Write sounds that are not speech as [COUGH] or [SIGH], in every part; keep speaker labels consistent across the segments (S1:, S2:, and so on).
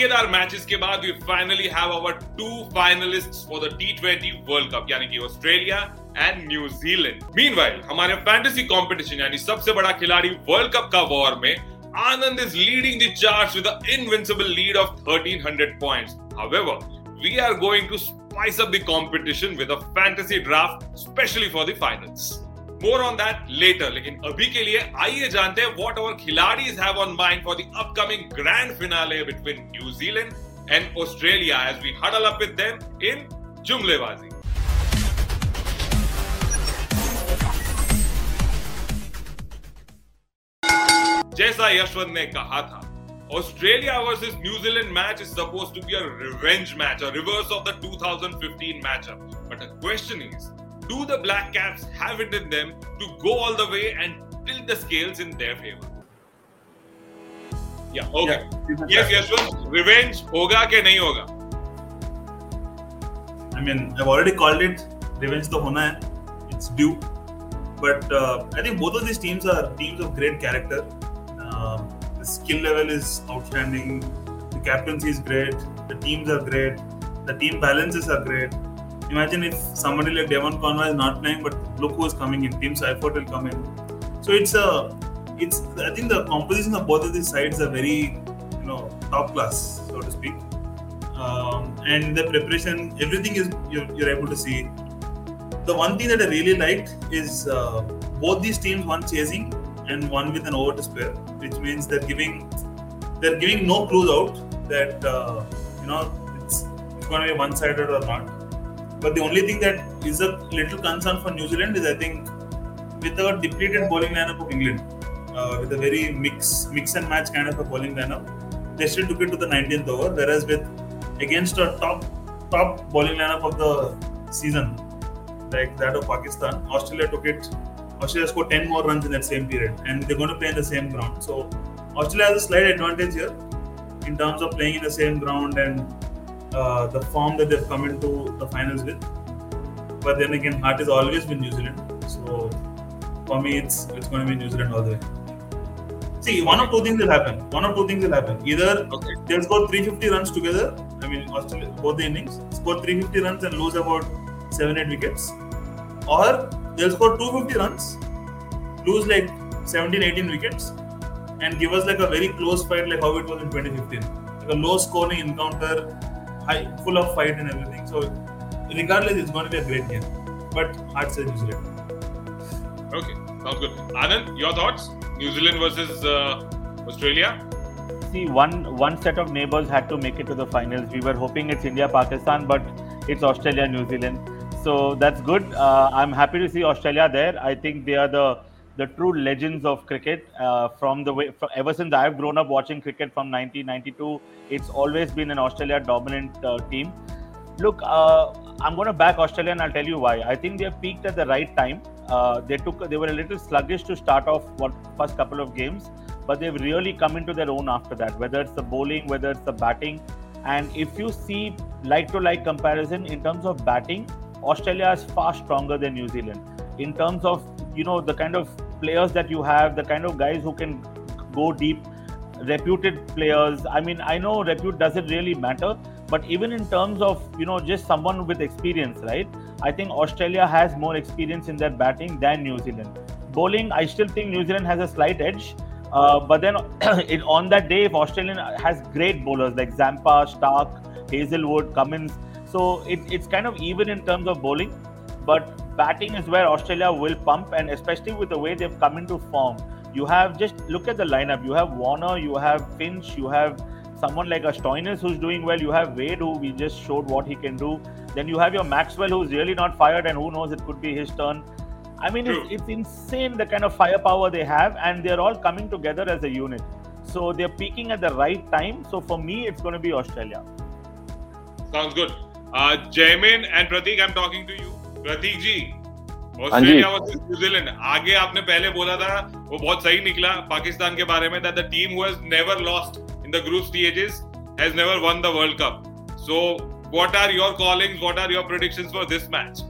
S1: धमाकेदार मैचेस के बाद we finally have our two finalists for the T world cup यानी कि Australia and New Zealand meanwhile हमारे फैंटेसी कंपटीशन यानी सबसे बड़ा खिलाड़ी वर्ल्ड कप का वॉर में Anand is leading the charts with invincible lead of 1300 points. However, we are going to spice up the competition with a fantasy draft, especially for the finals. More on that later लेकिन अभी के लिए आइए जानते हैं what our खिलाड़ीज have on mind for the upcoming grand finale between New Zealand and Australia as we huddle up with them in जुमलेबाजी जैसा यशवंत ने कहा था Australia versus New Zealand match is suppose to be a revenge match a reverse of the 2015 matchup but the question is do the Black Caps have it in them to go all the way and tilt the scales in their favor? Yeah, okay. Yeah, yes, Yashwant, revenge hoga ke nahi hoga?
S2: I mean, I've already called it. Revenge to hona hai. It's due. But uh, I think both of these teams are teams of great character. Uh, the skill level is outstanding. The captaincy is great. The teams are great. The team balances are great imagine if somebody like Devon Conway is not playing, but look who is coming in. Tim Seifert will come in. So it's a, it's. I think the composition of both of these sides are very, you know, top class, so to speak. Um, and the preparation, everything is you're, you're, able to see. The one thing that I really liked is uh, both these teams, one chasing and one with an over to spare, which means they're giving they're giving no clues out that uh, you know it's, it's going to be one-sided or not but the only thing that is a little concern for New Zealand is I think with a depleted bowling lineup of England, uh, with a very mix mix and match kind of a bowling lineup, they still took it to the 19th over. Whereas with against a top top bowling lineup of the season, like that of Pakistan, Australia took it. Australia scored 10 more runs in that same period, and they're going to play in the same ground. So Australia has a slight advantage here in terms of playing in the same ground and uh, the form that they've come into the finals with. But then again, heart has always been New Zealand. So for me, it's it's going to be New Zealand all the way. See, one of two things will happen. One of two things will happen. Either okay. they'll score 350 runs together. I mean, Australia, both the innings score 350 runs and lose about seven, eight wickets, or they'll score 250 runs, lose like 17, 18 wickets, and give us like a very close fight, like how it was in 2015, like a low scoring encounter high, full of fight and everything. So, regardless, it's going to be a great game. But hard says New Zealand.
S1: Okay, sounds good. Anand, your thoughts? New Zealand versus uh, Australia?
S3: See, one one set of neighbors had to make it to the finals. We were hoping it's India, Pakistan, but it's Australia, New Zealand. So that's good. Uh, I'm happy to see Australia there. I think they are the the true legends of cricket uh, from the way from, ever since I've grown up watching cricket from 1992. It's always been an Australia dominant uh, team. Look, uh, I'm going to back Australia, and I'll tell you why. I think they have peaked at the right time. Uh, they took they were a little sluggish to start off what first couple of games, but they've really come into their own after that. Whether it's the bowling, whether it's the batting, and if you see like to like comparison in terms of batting, Australia is far stronger than New Zealand in terms of you know the kind of players that you have the kind of guys who can go deep reputed players. I mean i know repute doesn't really matter but even in terms of you know just someone with experience right? I think australia has more experience in their batting than new zealand. Bowling i still think new zealand has a slight edge uh, but then [CLEARS THROAT] it, on that day if Australia has great bowlers like zampa stark Hazelwood, cummins so it, it's kind of even in terms of bowling but batting is where Australia will pump, and especially with the way they've come into form. You have just look at the lineup. You have Warner, you have Finch, you have someone like a Stoinis who's doing well. You have Wade who we just showed what he can do. Then you have your Maxwell who's really not fired, and who knows it could be his turn. I mean, it's, it's insane the kind of firepower they have, and they're all coming together as a unit. So they're peaking at the right time. So for me, it's going to be Australia.
S1: Sounds good. Uh, and Pratik, I'm talking to you. Prateek ji Australia versus New Zealand आगे आपने पहले बोला था वो बहुत सही निकला पाकिस्तान के बारे में that the team who has never lost in the group stages has never won the world cup so what are your callings what are your predictions for this match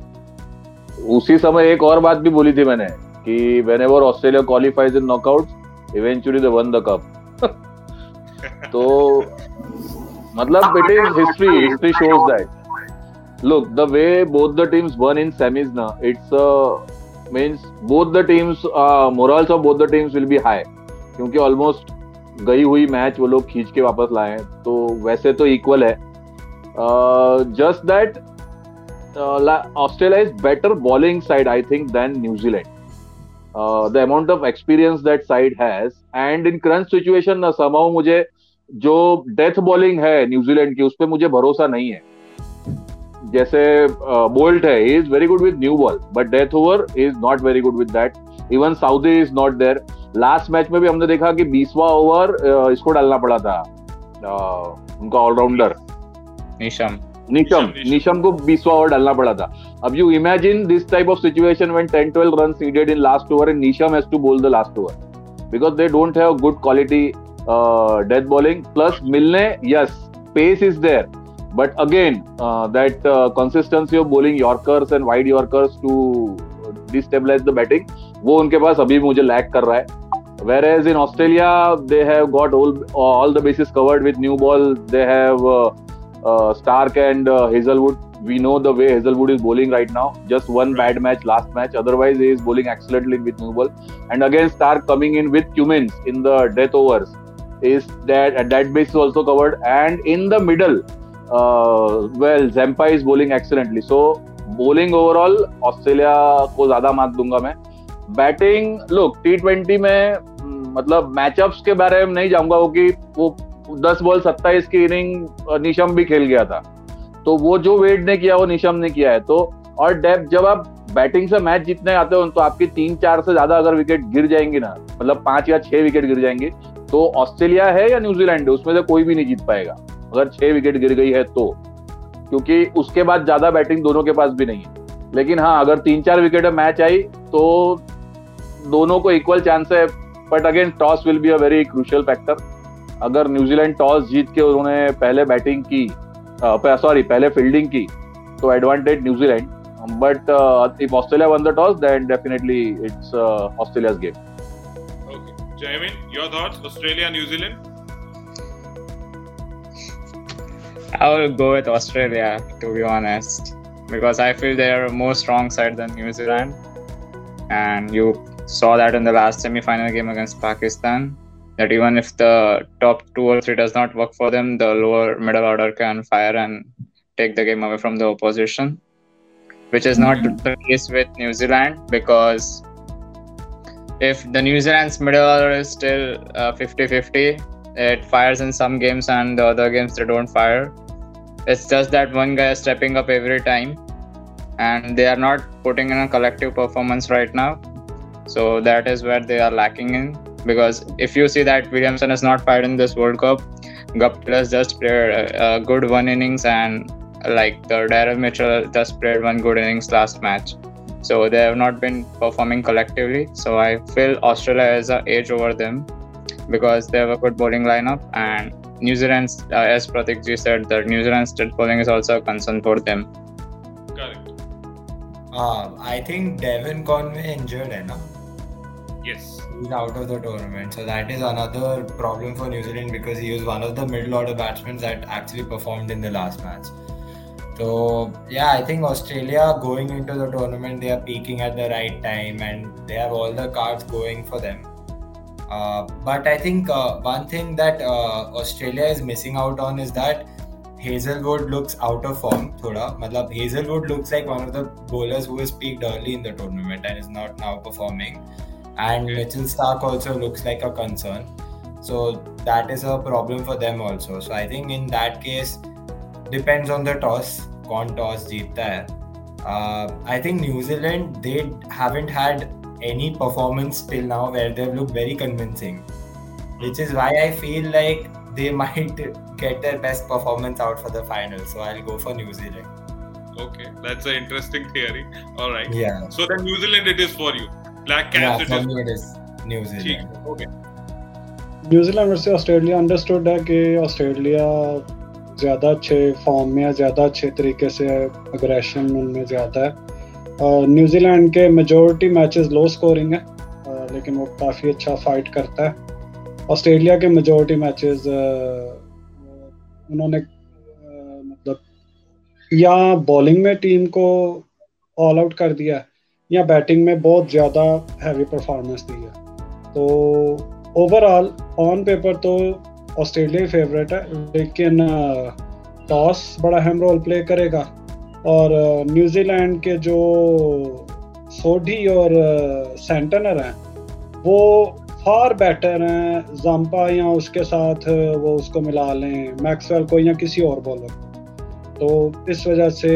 S4: उसी समय एक और बात भी बोली थी मैंने कि whenever Australia qualifies in knockout eventually they won the cup तो matlab it is history history shows that. Look the way both the teams won in semis na it's uh, means both the teams uh, morals of both the teams will be high. क्योंकि almost गई हुई match वो लोग खींच के वापस लाए तो वैसे तो इक्वल है। Just that Australia is better bowling side I think than New Zealand the amount of experience that side has and in current situation ना समाओ मुझे जो डेथ बॉलिंग है न्यूजीलैंड की उस पर मुझे भरोसा नहीं है। जैसे बोल्ट uh, है is very good with new ball but death over is not very good with that even Southee is not there last match में भी हमने देखा कि बीसवा ओवर uh, इसको डालना पड़ा था uh, उनका ऑलराउंडर
S5: निशम।
S4: निशम निशम को बीसवा ओवर डालना पड़ा था। अब you imagine this type of situation when 10 12 run needed in last over and Neesham has to bowl the last over because they don't have good quality death bowling plus Milne yes pace is there but again uh, that uh, consistency of bowling yorkers and wide yorkers to destabilize the batting वो उनके पास अभी मुझे lack कर रहा है whereas in Australia they have got all all the bases covered with new ball they have uh, uh, Stark and uh, Hazelwood. We know the way Hazelwood is bowling right now. Just one bad match last match. Otherwise, he is bowling excellently with new ball. And again, Stark coming in with Cummins in the death overs is that at that base is also covered. And in the middle, well, Zampa is bowling excellently. So bowling overall, Australia को ज़्यादा mark दूँगा मैं. Batting look T twenty में मतलब matchups के बारे में नहीं जाऊँगा वो कि वो दस बॉल सत्ताईस की इनिंग निशम भी खेल गया था। तो वो जो वेट ने किया वो निशम ने किया है। तो और डेप जब आप बैटिंग से मैच जीतने आते हो तो आपकी तीन चार से ज़्यादा अगर विकेट गिर जाएँगी ना मतलब पाँच या छह विकेट गिर जाएँगे तो ऑस्ट्रेलिया है या न्यूजीलैंड है उसमें से कोई भी नहीं जीत पाएगा। अगर छह विकेट गिर गई है तो। क्योंकि उसके बाद ज़्यादा बैटिंग दोनों के पास भी नहीं है। लेकिन हाँ अगर तीन चार विकेट मैच आई तो दोनों को इक्वल चांस है। But again toss will be a very crucial factor अगर न्यूजीलैंड टॉस जीत के उन्होंने पहले बैटिंग की सॉरी पहले फील्डिंग की तो advantage New Zealand but uh, if Australia won the toss, then definitely it's uh, Australia's game.
S1: Okay, Jamin, your
S5: I will go with Australia to be honest, because I feel they are a more strong side than New Zealand, and you saw that in the last semi-final game against Pakistan that even if the top two or three does not work for them, the lower middle order can fire and take the game away from the opposition, which is not mm-hmm. the case with New Zealand because if the New Zealand's middle order is still 50 uh, 50, it fires in some games and the other games they don't fire. It's just that one guy is stepping up every time and they are not putting in a collective performance right now. So that is where they are lacking in because if you see that Williamson has not fired in this World Cup, Guptill has just played a, a, good one innings and uh, like the Daryl Mitchell just played one good innings last match. So they have not been performing collectively. So I feel Australia has an edge over them because they have a good bowling lineup and New Zealand, uh, as Pratik ji said, that New Zealand's state bowling is also a concern for them.
S1: Correct.
S6: Uh, I think Devon Conway injured, hai na?
S1: Yes.
S6: He's out of the tournament. So that is another problem for New Zealand because he was one of the middle order batsmen that actually performed in the last match. So yeah, I think Australia going into the tournament, they are peaking at the right time and they have all the cards going for them. Uh, but I think uh, one thing that uh, Australia is missing out on is that Hazelwood looks out of form. Thoda. Matlab, Hazelwood looks like one of the bowlers who has peaked early in the tournament and is not now performing. And Mitchell Stark also looks like a concern. So that is a problem for them also. So I think in that case, depends on the toss. Con toss jeeta hai. Uh, I think New Zealand they haven't had any performance till now where they've looked very convincing, which is why I feel like they might get their best performance out for the final. So I'll go for New Zealand.
S1: Okay, that's an interesting theory. All right.
S6: Yeah.
S1: So then New Zealand it is for you. Black Caps
S6: yeah, it is. New Zealand.
S1: Okay.
S7: New Zealand versus Australia understood है कि Australia ज़्यादा अच्छे form में है ज़्यादा अच्छे तरीके से अग्रेशन उनमें ज़्यादा है न्यूजीलैंड के मेजोरिटी मैचेस लो स्कोरिंग है लेकिन वो काफ़ी अच्छा फाइट करता है। ऑस्ट्रेलिया के मेजोरिटी मैचेस उन्होंने मतलब या बॉलिंग में टीम को ऑल आउट कर दिया या बैटिंग में बहुत ज़्यादा हैवी परफॉर्मेंस दी है। तो ओवरऑल ऑन पेपर तो ऑस्ट्रेलिया फेवरेट है, लेकिन टॉस बड़ा अहम रोल प्ले करेगा। और न्यूजीलैंड के जो सोडी और सेंटनर हैं वो फार बेटर हैं। जम्पा या उसके साथ वो उसको मिला लें। मैक्सवेल को या किसी और बॉलर को। तो इस वजह से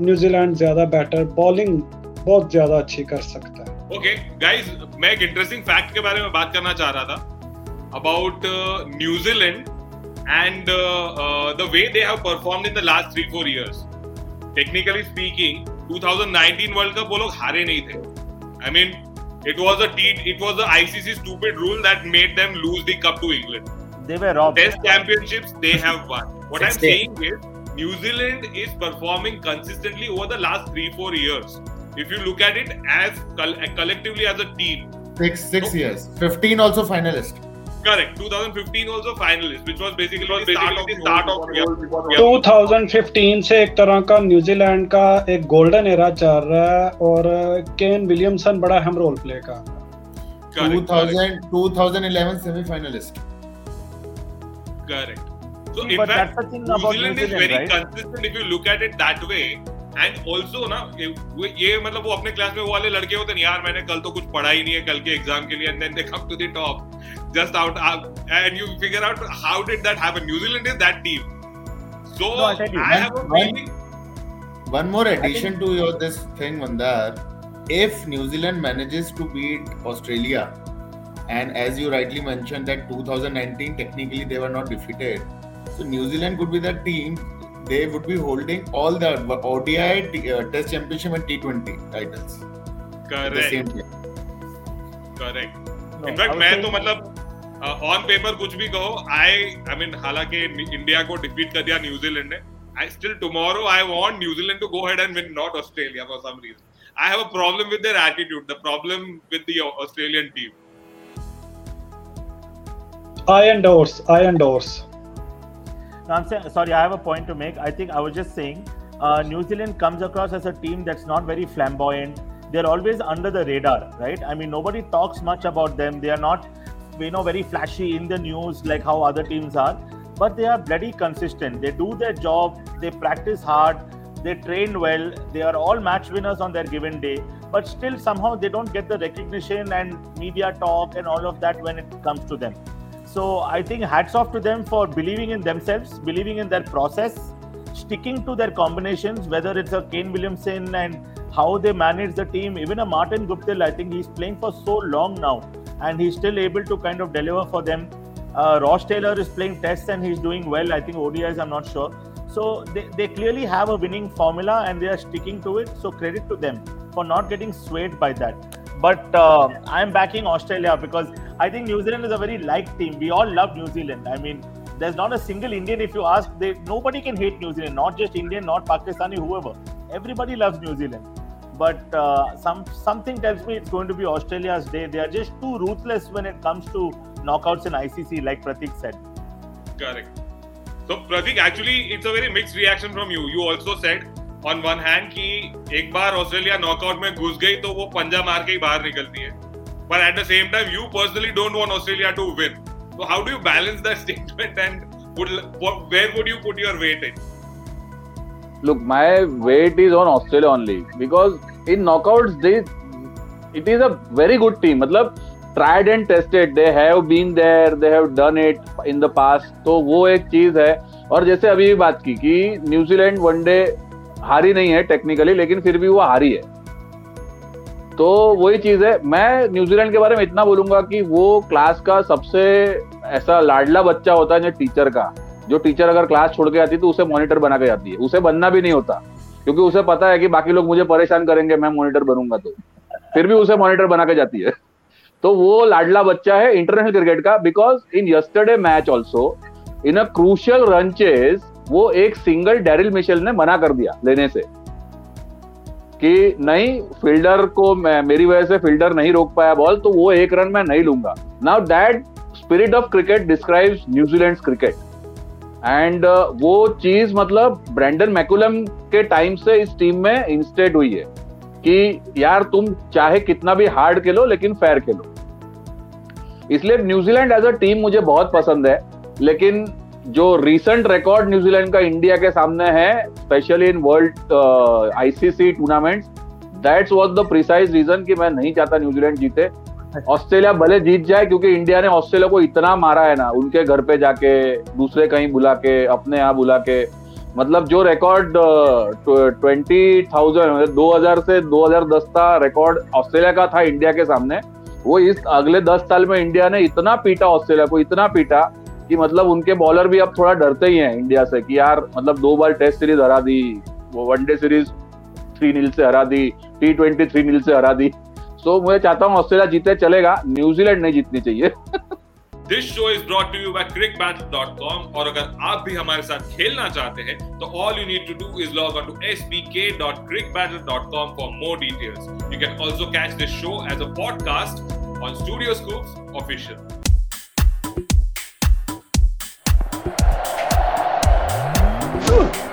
S7: न्यूजीलैंड ज़्यादा बेटर बॉलिंग बहुत ज़्यादा अच्छी कर सकता है।
S1: ओके okay, गाइस मैं एक इंटरेस्टिंग फैक्ट के बारे में बात करना चाह रहा था। About New Zealand and the way they have performed in the last three four years technically speaking 2019 world cup वो लोग हारे नहीं थे I mean it was a T it was the ICC stupid rule that made them lose the cup to England
S3: they were robbed
S1: test championships they have won what i'm saying is new zealand is performing consistently over the last 3 4 years if you look at it as collectively as a team
S8: six six so, years 15 also finalist
S1: Correct. 2015 also finalist, which was basically, was the start of the start of
S7: yeah. 2015 से एक तरह का New Zealand का एक golden era चल रहा है और केन विलियमसन बड़ा अहम रोल प्ले का
S8: 2000 2011 semi-finalist.
S1: Correct. So in fact, New Zealand is very right? consistent if you look at it that way. And also ना ये मतलब वो अपने क्लास में वो वाले लड़के होते हैं यार मैंने कल तो कुछ पढ़ा ही नहीं है कल के एग्ज़ाम के लिए and then they come to the top just out and you figure out how did that happen. New Zealand is that team. So no, I, you, I have a feeling.
S8: One more addition think, to your this thing, Mandar. If New Zealand manages to beat Australia, and as you rightly mentioned that 2019 technically they were not defeated, so New Zealand could be that team. They would be holding all the ODI, uh, Test Championship, and T20 titles.
S1: Correct. Correct. In fact मैं तो मतलब on paper कुछ भी कहो I I mean हालाँकि India को defeat कर दिया न्यूजीलैंड ने I still tomorrow I want New Zealand to go head and win not Australia for some reason I have a problem with their attitude the problem with the Australian team
S7: I endorse. I endorse.
S3: No, I'm saying, sorry, I have a point to make. I think I was just saying uh, New Zealand comes across as a team that's not very flamboyant they're always under the radar, right? I mean, nobody talks much about them. They are not, you know, very flashy in the news like how other teams are, but they are bloody consistent. They do their job, they practice hard, they train well, they are all match winners on their given day, but still somehow they don't get the recognition and media talk and all of that when it comes to them. So I think hats off to them for believing in themselves, believing in their process, sticking to their combinations, whether it's a Kane Williamson and how they manage the team. Even a Martin Guptill, I think he's playing for so long now, and he's still able to kind of deliver for them. Uh, Ross Taylor is playing tests and he's doing well. I think ODIs, I'm not sure. So they, they clearly have a winning formula and they are sticking to it. So credit to them for not getting swayed by that. But uh, I'm backing Australia because I think New Zealand is a very liked team. We all love New Zealand. I mean, there's not a single Indian if you ask. They, nobody can hate New Zealand, not just Indian, not Pakistani, whoever. Everybody loves New Zealand but uh, some something tells me it's going to be Australia's day. They are just too ruthless when it comes to knockouts in ICC, like Pratik said.
S1: Correct. So Pratik, actually, it's a very mixed reaction from you. You also said on one hand कि एक बार Australia knockout में घुस गई तो वो पंजा मार के ही बाहर निकलती है but at the same time you personally don't want Australia to win so how do you balance that statement and would, where would you put your weight in
S4: look my weight is on Australia only because in knockouts they it is a very good team मतलब tried and tested they have been there they have done it in the past तो वो एक चीज़ है और जैसे अभी भी बात की कि न्यूजीलैंड वनडे हारी नहीं है टेक्निकली लेकिन फिर भी वो हारी है तो वही चीज़ है। मैं न्यूजीलैंड के बारे में इतना बोलूँगा कि वो क्लास का सबसे ऐसा लाडला बच्चा होता है जो टीचर का। जो टीचर अगर क्लास छोड़ के आती है तो उसे मॉनिटर बना के जाती है। उसे बनना भी नहीं होता, क्योंकि उसे पता है कि बाकी लोग मुझे परेशान करेंगे, मैं मॉनिटर बनूँगा तो। फिर भी उसे मॉनिटर बना के जाती है। तो वो लाडला बच्चा है इंटरनेशनल क्रिकेट का because in yesterday match also in a crucial run chase वो एक सिंगल डेरिल मिशेल ने मना कर दिया लेने से। कि नहीं, फील्डर को मैं, मेरी वजह से फील्डर नहीं रोक पाया बॉल तो वो एक रन मैं नहीं लूँगा। Now that spirit of cricket describes New Zealand cricket and वो चीज़ मतलब ब्रेंडन मैकुलम के टाइम से इस टीम में इंस्टेट हुई है कि यार तुम चाहे कितना भी हार्ड खेलो, लेकिन फेयर खेलो। इसलिए न्यूजीलैंड एज अ टीम मुझे बहुत पसंद है, लेकिन जो रिसेंट रिकॉर्ड न्यूजीलैंड का इंडिया के सामने है specially in world ICC tournament that's was the precise reason कि मैं नहीं चाहता न्यूजीलैंड जीते। ऑस्ट्रेलिया भले जीत जाए, क्योंकि इंडिया ने ऑस्ट्रेलिया को इतना मारा है ना, उनके घर पे जाके, दूसरे कहीं बुला के, अपने यहाँ बुला के मतलब जो रिकॉर्ड ट्वेंटी थाउज़ेंड दो हज़ार से दो हज़ार दस का रिकॉर्ड ऑस्ट्रेलिया का था इंडिया के सामने, वो इस अगले दस साल में इंडिया ने इतना पीटा ऑस्ट्रेलिया को, इतना पीटा कि मतलब उनके बॉलर भी अब थोड़ा डरते ही हैं इंडिया से कि यार मतलब दो बार टेस्ट सीरीज़ हरा दी वो वनडे सीरीज़ थ्री नील से हरा दी टी ट्वेंटी थ्री नील से हरा दी। सो so, मैं चाहता हूँ ऑस्ट्रेलिया जीते चलेगा न्यूजीलैंड नहीं जीतनी चाहिए।
S1: This show is brought to you by crickbattle.com और अगर आप भी हमारे साथ खेलना चाहते हैं तो all you need to do is log on to spk.crickbattle.com for more details you can also catch this show as a podcast on Studio Scoops Official. Woo!